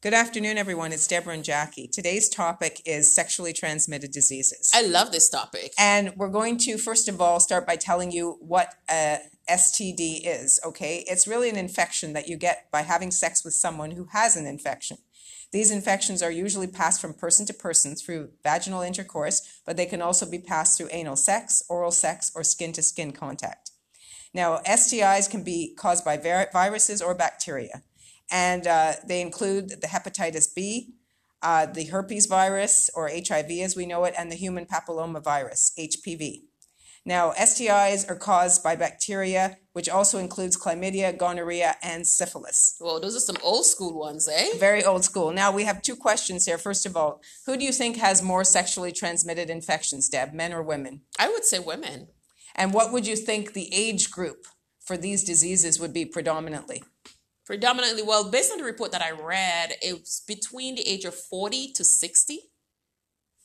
Good afternoon, everyone. It's Deborah and Jackie. Today's topic is sexually transmitted diseases. I love this topic. And we're going to, first of all, start by telling you what uh, a STD is, okay? It's really an infection that you get by having sex with someone who has an infection. These infections are usually passed from person to person through vaginal intercourse, but they can also be passed through anal sex, oral sex, or skin to skin contact. Now, STIs can be caused by viruses or bacteria and uh, they include the hepatitis B, uh, the herpes virus, or HIV as we know it, and the human papilloma virus, HPV. Now, STIs are caused by bacteria, which also includes chlamydia, gonorrhea, and syphilis. Well, those are some old school ones, eh? Very old school. Now, we have two questions here. First of all, who do you think has more sexually transmitted infections, Deb, men or women? I would say women. And what would you think the age group for these diseases would be predominantly? Predominantly, well, based on the report that I read, it's between the age of 40 to 60.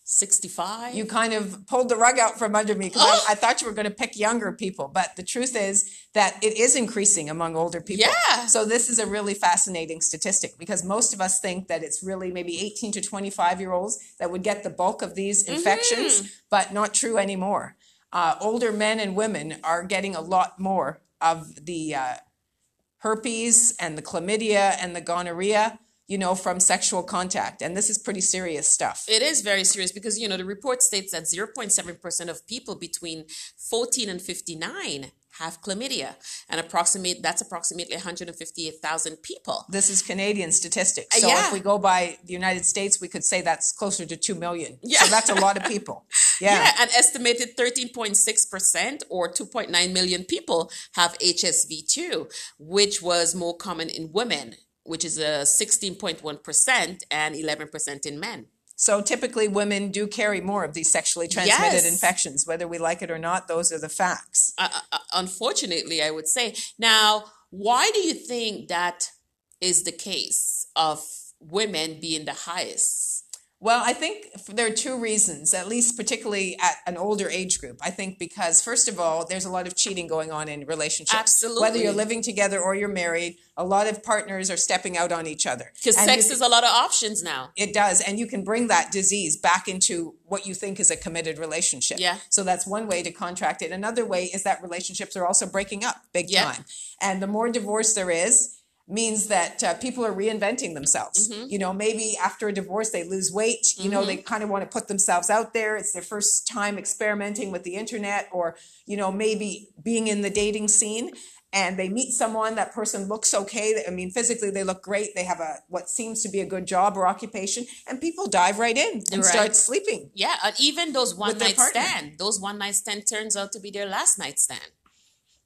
65. You kind of pulled the rug out from under me because I, I, thought you were going to pick younger people. But the truth is that it is increasing among older people. Yeah. So this is a really fascinating statistic because most of us think that it's really maybe 18 to 25 year olds that would get the bulk of these mm-hmm. infections, mm-hmm. but not true anymore. Uh, older men and women are getting a lot more of the uh, herpes and the chlamydia and the gonorrhea you know, from sexual contact. And this is pretty serious stuff. It is very serious because, you know, the report states that 0.7% of people between 14 and 59 have chlamydia and approximate that's approximately 158,000 people. This is Canadian statistics. Uh, so yeah. if we go by the United States, we could say that's closer to 2 million. Yeah. So that's a lot of people. Yeah. yeah an estimated 13.6% or 2.9 million people have HSV2 which was more common in women, which is uh, a 16.1% and 11% in men. So typically, women do carry more of these sexually transmitted yes. infections, whether we like it or not. Those are the facts. Uh, uh, uh, unfortunately, I would say. Now, why do you think that is the case of women being the highest? Well, I think there are two reasons, at least particularly at an older age group. I think because, first of all, there's a lot of cheating going on in relationships. Absolutely. Whether you're living together or you're married, a lot of partners are stepping out on each other. Because sex is a lot of options now. It does. And you can bring that disease back into what you think is a committed relationship. Yeah. So that's one way to contract it. Another way is that relationships are also breaking up big yeah. time. And the more divorce there is, means that uh, people are reinventing themselves. Mm-hmm. You know, maybe after a divorce they lose weight, you mm-hmm. know, they kind of want to put themselves out there. It's their first time experimenting with the internet or, you know, maybe being in the dating scene and they meet someone that person looks okay i mean physically they look great they have a what seems to be a good job or occupation and people dive right in and right. start sleeping yeah and even those one night stand those one night stand turns out to be their last night stand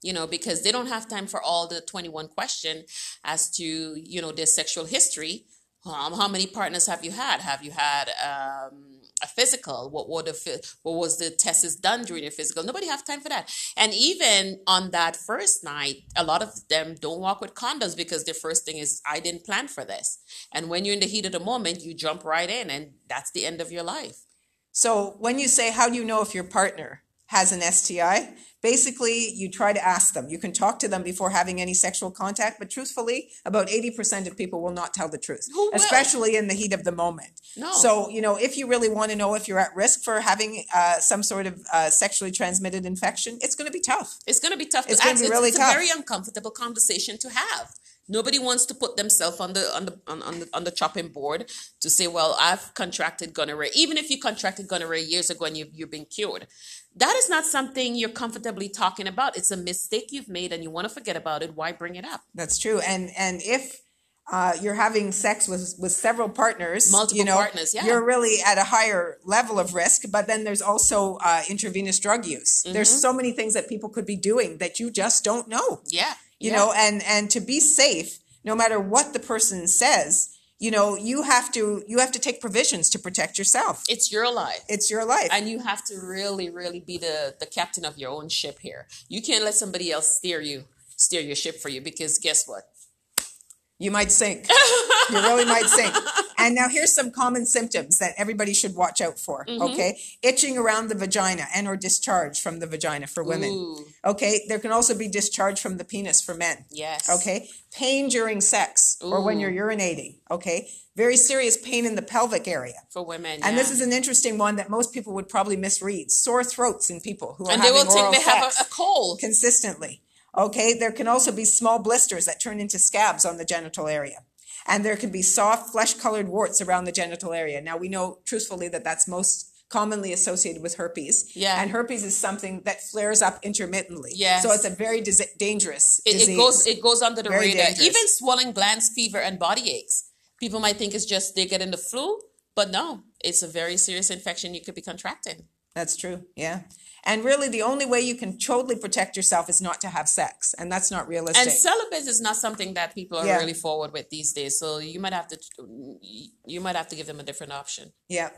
you know, because they don't have time for all the 21 question as to, you know, their sexual history. Um, how many partners have you had? Have you had um, a physical? What what the what was the test is done during your physical? Nobody have time for that. And even on that first night, a lot of them don't walk with condoms because their first thing is I didn't plan for this. And when you're in the heat of the moment, you jump right in, and that's the end of your life. So when you say, how do you know if your partner has an STI? Basically, you try to ask them. You can talk to them before having any sexual contact, but truthfully, about 80% of people will not tell the truth, especially in the heat of the moment. No. So, you know, if you really want to know if you're at risk for having uh, some sort of uh, sexually transmitted infection, it's going to be tough. It's going to be tough. It's going to be really it's tough. It's a very uncomfortable conversation to have. Nobody wants to put themselves on the on the on, on the on the chopping board to say, "Well, I've contracted gonorrhea." Even if you contracted gonorrhea years ago and you've you've been cured, that is not something you're comfortably talking about. It's a mistake you've made, and you want to forget about it. Why bring it up? That's true. And and if uh, you're having sex with with several partners, multiple you know, partners, yeah. you're really at a higher level of risk. But then there's also uh, intravenous drug use. Mm-hmm. There's so many things that people could be doing that you just don't know. Yeah, you yeah. know, and and to be safe no matter what the person says you know you have to you have to take provisions to protect yourself. It's your life. It's your life. And you have to really really be the the captain of your own ship here. You can't let somebody else steer you steer your ship for you because guess what you might sink you really might sink and now here's some common symptoms that everybody should watch out for. Mm-hmm. Okay, itching around the vagina and or discharge from the vagina for women. Ooh. Okay, there can also be discharge from the penis for men. Yes. Okay, pain during sex Ooh. or when you're urinating. Okay, very serious pain in the pelvic area for women. And yeah. this is an interesting one that most people would probably misread: sore throats in people who are and they will think they have a, a cold consistently. Okay, there can also be small blisters that turn into scabs on the genital area. And there can be soft, flesh colored warts around the genital area. Now, we know truthfully that that's most commonly associated with herpes. Yeah. And herpes is something that flares up intermittently. Yes. So it's a very dis- dangerous it, disease. It goes, it goes under the very radar. Dangerous. Even swelling glands, fever, and body aches. People might think it's just they get in the flu, but no, it's a very serious infection you could be contracting. That's true. Yeah. And really, the only way you can totally protect yourself is not to have sex, and that's not realistic. And celibate is not something that people are yeah. really forward with these days. So you might have to, you might have to give them a different option. Yeah.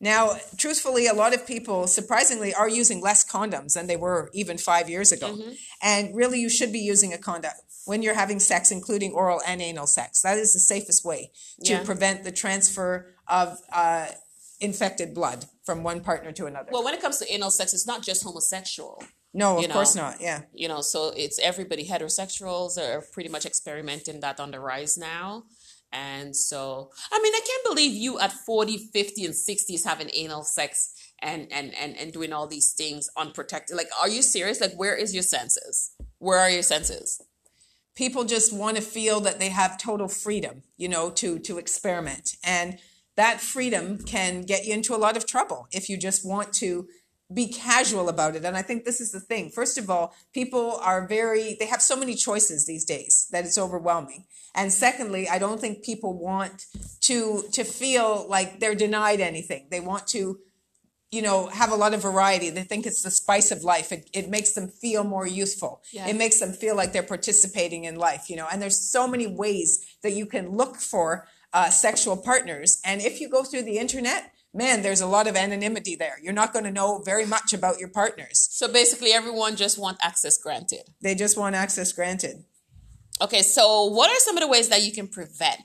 Now, truthfully, a lot of people surprisingly are using less condoms than they were even five years ago. Mm-hmm. And really, you should be using a condom when you're having sex, including oral and anal sex. That is the safest way to yeah. prevent the transfer of uh, infected blood from one partner to another. Well, when it comes to anal sex, it's not just homosexual. No, of know? course not. Yeah. You know, so it's everybody. Heterosexuals are pretty much experimenting that on the rise now. And so, I mean, I can't believe you at 40, 50, and 60s having anal sex and, and, and, and doing all these things unprotected. Like, are you serious? Like, where is your senses? Where are your senses? People just want to feel that they have total freedom, you know, to, to experiment. And that freedom can get you into a lot of trouble if you just want to be casual about it. And I think this is the thing. First of all, people are very, they have so many choices these days that it's overwhelming. And secondly, I don't think people want to, to feel like they're denied anything. They want to, you know, have a lot of variety. They think it's the spice of life. It, it makes them feel more youthful. Yeah. It makes them feel like they're participating in life, you know, and there's so many ways that you can look for uh, sexual partners. And if you go through the internet, man, there's a lot of anonymity there. You're not going to know very much about your partners. So basically, everyone just want access granted. They just want access granted. Okay, so what are some of the ways that you can prevent?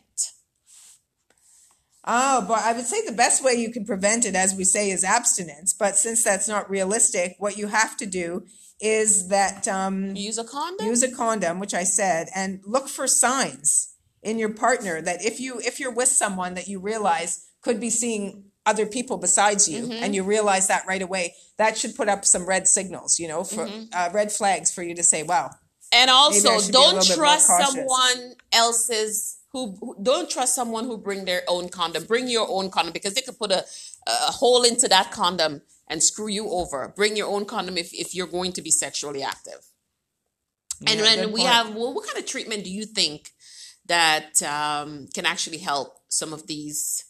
Oh, but I would say the best way you can prevent it, as we say, is abstinence. But since that's not realistic, what you have to do is that um, use a condom. Use a condom, which I said, and look for signs in your partner that if you if you're with someone that you realize could be seeing other people besides you mm-hmm. and you realize that right away that should put up some red signals you know for mm-hmm. uh, red flags for you to say wow and also don't trust someone else's who, who, don't trust someone who bring their own condom bring your own condom because they could put a, a hole into that condom and screw you over bring your own condom if, if you're going to be sexually active yeah, and then we point. have well what kind of treatment do you think that um, can actually help some of these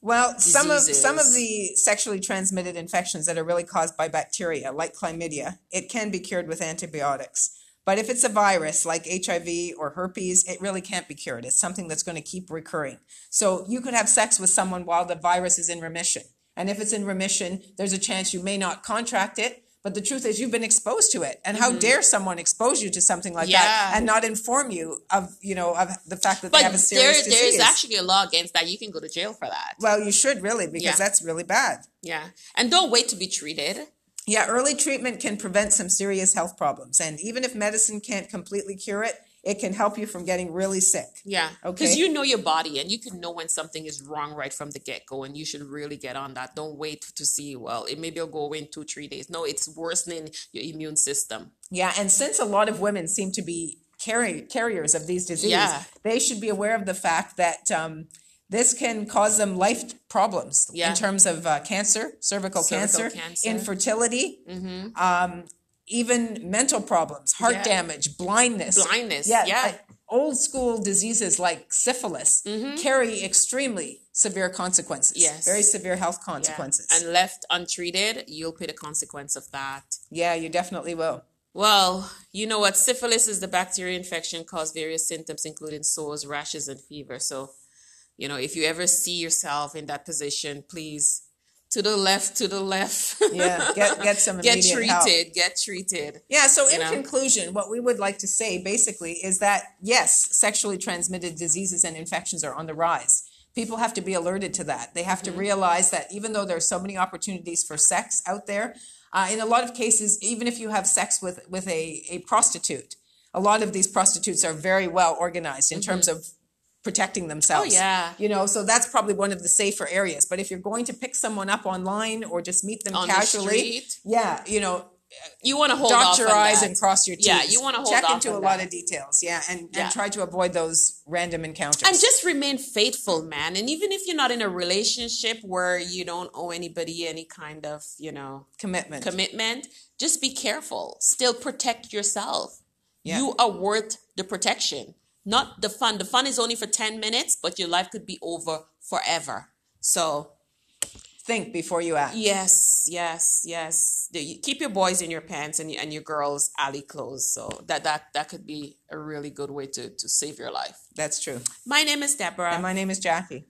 well, diseases. some of some of the sexually transmitted infections that are really caused by bacteria, like chlamydia, it can be cured with antibiotics. But if it's a virus like HIV or herpes, it really can't be cured. It's something that's going to keep recurring. So you could have sex with someone while the virus is in remission. And if it's in remission, there's a chance you may not contract it, but the truth is, you've been exposed to it, and how mm-hmm. dare someone expose you to something like yeah. that and not inform you of you know of the fact that but they have a serious there, disease? There's actually a law against that. You can go to jail for that. Well, you should really because yeah. that's really bad. Yeah, and don't wait to be treated. Yeah, early treatment can prevent some serious health problems, and even if medicine can't completely cure it, it can help you from getting really sick. Yeah. Okay. Because you know your body and you can know when something is wrong right from the get go, and you should really get on that. Don't wait to see, well, it maybe it'll go away in two, three days. No, it's worsening your immune system. Yeah. And since a lot of women seem to be carry, carriers of these diseases, yeah. they should be aware of the fact that. Um, this can cause them life problems yeah. in terms of uh, cancer, cervical, cervical cancer, cancer, infertility, mm-hmm. um, even mental problems, heart yeah. damage, blindness. Blindness. Yeah. yeah. Like old school diseases like syphilis mm-hmm. carry extremely severe consequences. Yes. Very severe health consequences. Yeah. And left untreated, you'll pay the consequence of that. Yeah, you definitely will. Well, you know what? Syphilis is the bacteria infection cause various symptoms, including sores, rashes, and fever. So, you know, if you ever see yourself in that position, please to the left, to the left. yeah, get get some get treated, help. get treated. Yeah. So in know? conclusion, what we would like to say basically is that yes, sexually transmitted diseases and infections are on the rise. people have to be alerted to that. They have to realize that even though there's so many opportunities for sex out there, uh, in a lot of cases, even if you have sex with with a, a prostitute, a lot of these prostitutes are very well organized in terms of protecting oh, themselves. Oh, yeah. You know, so that's probably one of the safer areas. But if you're going to pick someone up online or just meet them On casually, street. yeah, you know, You want to hold dot off your I's that. and cross your T's. Yeah, you wanna hold check into a lot of details, yeah, and Yeah. and try to avoid those random encounters. and just remain faithful man and even if you're not in a relationship where you don't owe anybody any kind of you know commitment. commitment just be careful still protect yourself Yeah. you are worth the protection not the fun the fun is only for 10 minutes but your life could be over forever so Think before you act. yes yes yes keep your boys in your pants and, and your girls alley clothes so that that that could be a really good way to to save your life That's true. my name is deborah And my name is Jackie.